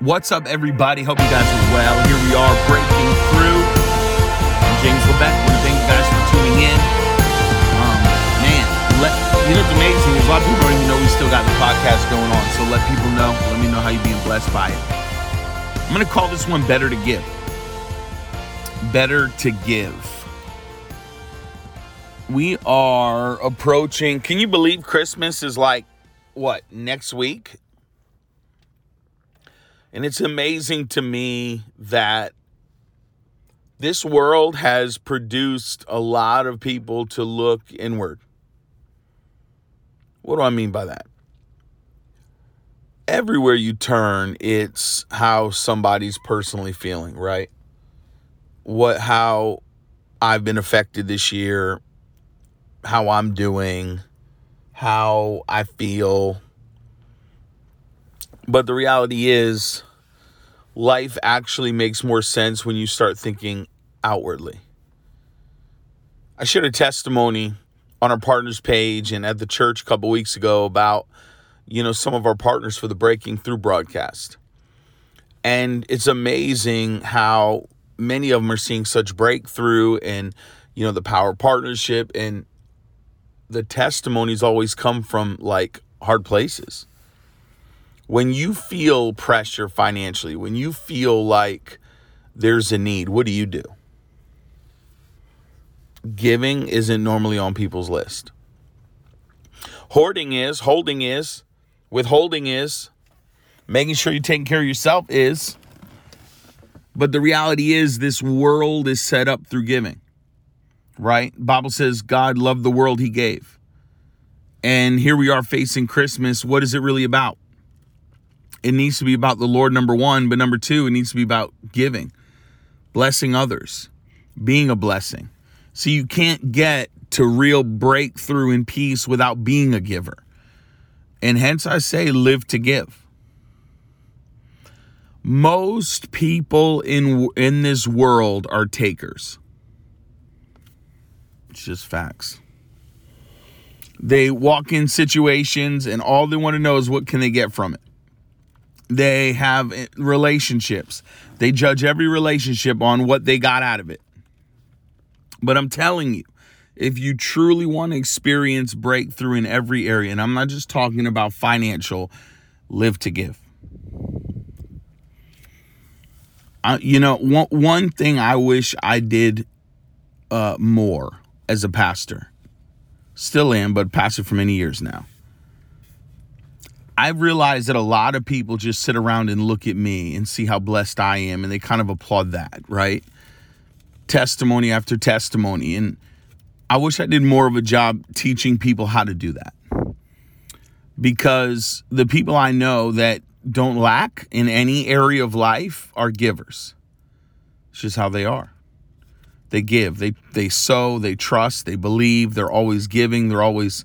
What's up, everybody? Hope you guys are well. Here we are breaking through. I'm James Levesque. I want to thank you guys for tuning in. Um, man, let, you know what's amazing is a lot of people don't even know we still got the podcast going on. So let people know. Let me know how you're being blessed by it. I'm going to call this one Better to Give. Better to Give. We are approaching, can you believe Christmas is like, what, next week? And it's amazing to me that this world has produced a lot of people to look inward. What do I mean by that? Everywhere you turn, it's how somebody's personally feeling, right? What how I've been affected this year, how I'm doing, how I feel. But the reality is life actually makes more sense when you start thinking outwardly. I shared a testimony on our partners page and at the church a couple weeks ago about you know some of our partners for the breaking through broadcast. And it's amazing how many of them are seeing such breakthrough and you know the power of partnership and the testimonies always come from like hard places when you feel pressure financially, when you feel like there's a need, what do you do? Giving isn't normally on people's list. Hoarding is, holding is, withholding is, making sure you're taking care of yourself is. But the reality is, this world is set up through giving, right? Bible says God loved the world he gave. And here we are facing Christmas. What is it really about? It needs to be about the Lord, number one, but number two, it needs to be about giving, blessing others, being a blessing. So you can't get to real breakthrough in peace without being a giver. And hence I say, live to give. Most people in in this world are takers. It's just facts. They walk in situations and all they want to know is what can they get from it. They have eh, relationships. They judge every relationship on what they got out of it. But I'm telling you, if you truly want to experience breakthrough in every area, and I'm not just talking about financial, live to give. Uh, you know, one, one thing I wish I did uh, more as a pastor, still am, but pastor for many years now I've realized that a lot of people just sit around and look at me and see how blessed I am and they kind of applaud that, right? Testimony after testimony. And I wish I did more of a job teaching people how to do that. Because the people I know that don't lack in any area of life are givers. It's just how they are. They give, they they sow, they trust, they believe, they're always giving, they're always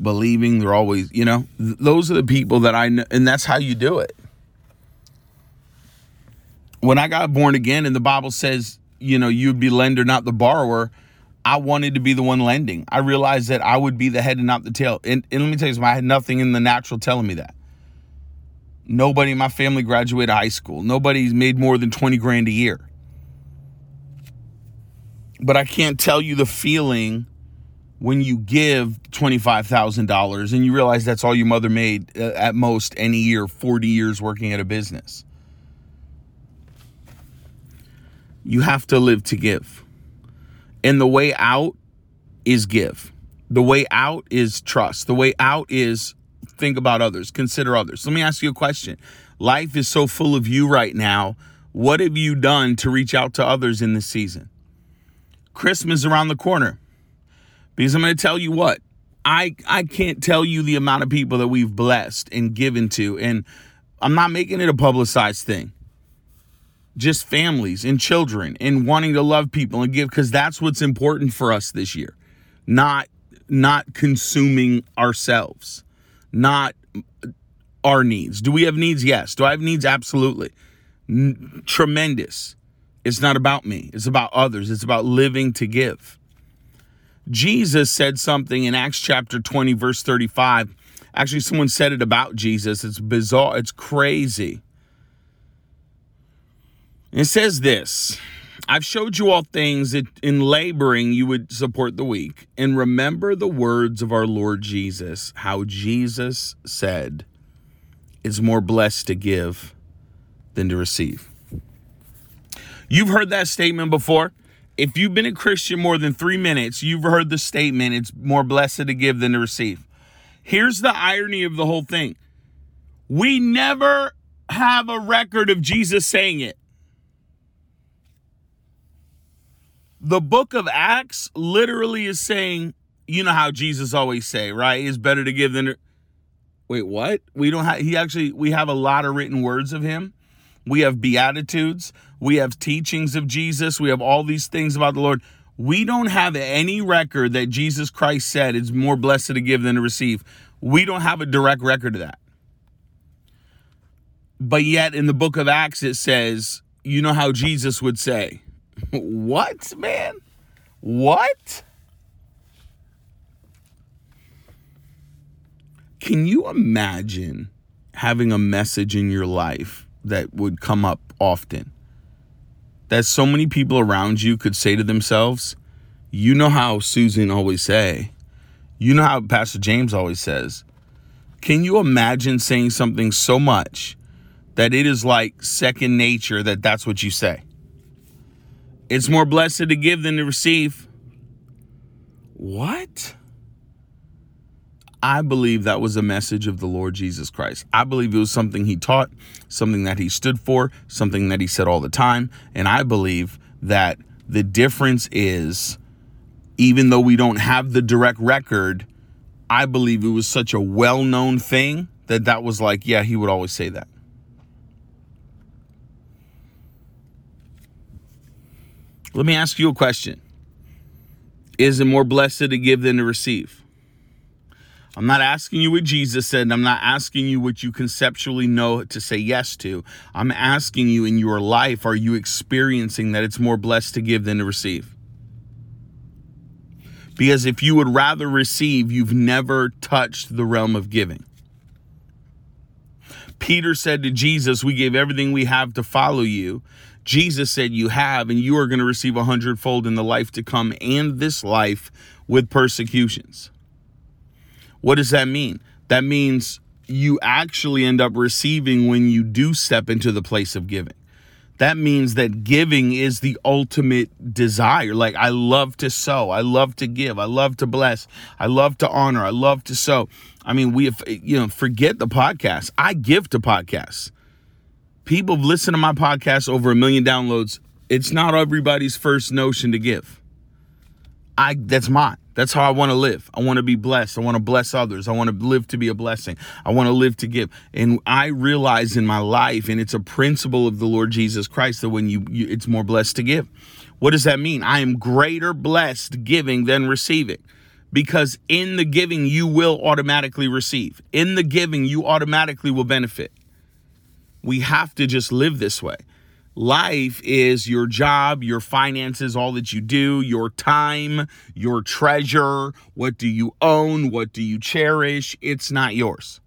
believing. They're always, you know, th- those are the people that I know, and that's how you do it. When I got born again, and the Bible says, you know, you'd be lender, not the borrower. I wanted to be the one lending. I realized that I would be the head and not the tail. And, and let me tell you something, I had nothing in the natural telling me that. Nobody in my family graduated high school. Nobody's made more than 20 grand a year. But I can't tell you the feeling when you give $25,000 and you realize that's all your mother made uh, at most any year, 40 years working at a business. You have to live to give. And the way out is give. The way out is trust. The way out is think about others, consider others. Let me ask you a question. Life is so full of you right now. What have you done to reach out to others in this season? Christmas around the corner. Because I'm going to tell you what, I I can't tell you the amount of people that we've blessed and given to and I'm not making it a publicized thing. Just families and children and wanting to love people and give cuz that's what's important for us this year. Not not consuming ourselves. Not our needs. Do we have needs? Yes. Do I have needs? Absolutely. N- tremendous. It's not about me. It's about others. It's about living to give. Jesus said something in Acts chapter 20, verse 35. Actually, someone said it about Jesus. It's bizarre. It's crazy. It says this I've showed you all things that in laboring you would support the weak. And remember the words of our Lord Jesus, how Jesus said, It's more blessed to give than to receive. You've heard that statement before. If you've been a Christian more than three minutes, you've heard the statement, It's more blessed to give than to receive. Here's the irony of the whole thing we never have a record of Jesus saying it. The book of Acts literally is saying, you know how Jesus always say, right? It's better to give than to... Wait, what? We don't have he actually we have a lot of written words of him. We have beatitudes, we have teachings of Jesus, we have all these things about the Lord. We don't have any record that Jesus Christ said it's more blessed to give than to receive. We don't have a direct record of that. But yet in the book of Acts, it says, you know how Jesus would say, What, man? What? Can you imagine having a message in your life that would come up often? That so many people around you could say to themselves, You know how Susan always say, you know how Pastor James always says, Can you imagine saying something so much that it is like second nature that that's what you say. It's more blessed to give than to receive. What? I believe that was a message of the Lord Jesus Christ. I believe it was something he taught, something that he stood for, something that he said all the time. And I believe that the difference is, even though we don't have the direct record, I believe it was such a well known thing that that was like, yeah, he would always say that. Let me ask you a question Is it more blessed to give than to receive? I'm not asking you what Jesus said. I'm not asking you what you conceptually know to say yes to. I'm asking you in your life, are you experiencing that it's more blessed to give than to receive? Because if you would rather receive, you've never touched the realm of giving. Peter said to Jesus, We gave everything we have to follow you. Jesus said you have, and you are going to receive a hundredfold in the life to come and this life with persecutions. What does that mean? That means you actually end up receiving when you do step into the place of giving. That means that giving is the ultimate desire. Like, I love to sow. I love to give. I love to bless. I love to honor. I love to sow. I mean, we have, you know, forget the podcast. I give to podcasts people have listened to my podcast over a million downloads. It's not everybody's first notion to give. I that's mine. That's how I want to live. I want to be blessed. I want to bless others. I want to live to be a blessing. I want to live to give. And I realize in my life, and it's a principle of the Lord Jesus Christ, that when you, you it's more blessed to give. What does that mean? I am greater blessed giving than receiving because in the giving you will automatically receive. In the giving you automatically will benefit. We have to just live this way. Life is your job, your finances, all that you do, your time, your treasure. What do you own? What do you cherish? It's not yours.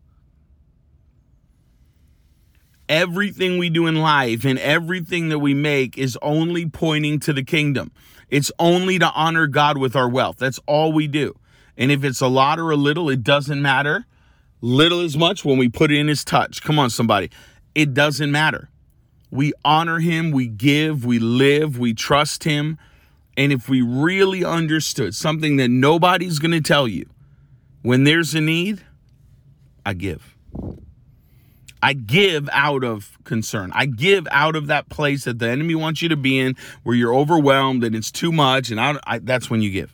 Everything we do in life and everything that we make is only pointing to the kingdom. It's only to honor God with our wealth. That's all we do. And if it's a lot or a little, it doesn't matter. Little as much when we put it in His touch. Come on, somebody it doesn't matter. We honor him, we give, we live, we trust him. And if we really understood something that nobody's going to tell you, when there's a need, I give. I give out of concern. I give out of that place that the enemy wants you to be in where you're overwhelmed and it's too much. And I, I, that's when you give.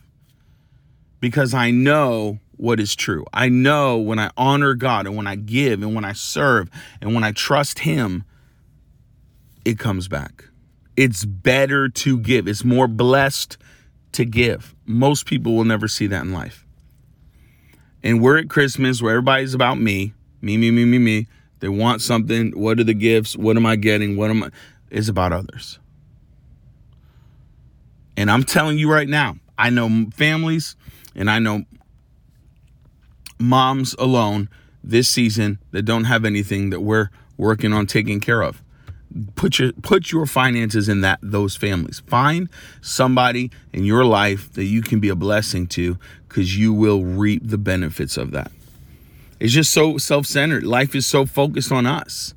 Because I know what is true. I know when I honor God and when I give and when I serve and when I trust Him, it comes back. It's better to give, it's more blessed to give. Most people will never see that in life. And we're at Christmas where everybody's about me, me, me, me, me, me. They want something. What are the gifts? What am I getting? What am I? It's about others. And I'm telling you right now, I know families and I know moms alone this season that don't have anything that we're working on taking care of. Put your put your finances in that those families. Find somebody in your life that you can be a blessing to because you will reap the benefits of that. It's just so self-centered. Life is so focused on us.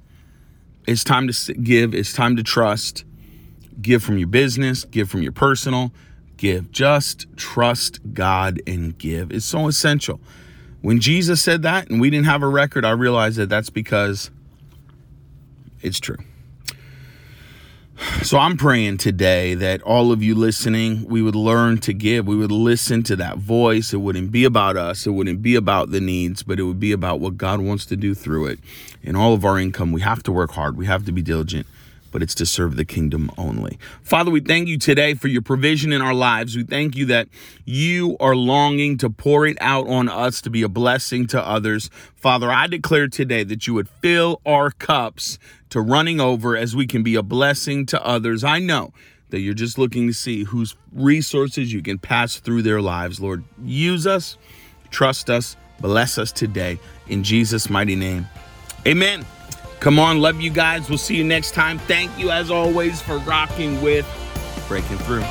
It's time to give. It's time to trust. Give from your business. Give from your personal. Give. Just trust god and give. It's so essential. When jesus said that and we didn't have a record i realized that that's because it's true so I'm praying today that all of you listening, we would learn to give. We would listen to that voice. It wouldn't be about us. It wouldn't be about the needs, but it would be about what God wants to do through it. In all of our income, we have to work hard. We have to be diligent but it's to serve the kingdom only. Father, we thank you today for your provision in our lives. We thank you that you are longing to pour it out on us to be a blessing to others. Father, I declare today that you would fill our cups to running over as we can be a blessing to others. I know that you're just looking to see whose resources you can pass through their lives. Lord, use us, trust us, bless us today. In Jesus' mighty name, amen. Come on, love you guys. We'll see you next time. Thank you, as always, for rocking with Breaking Through.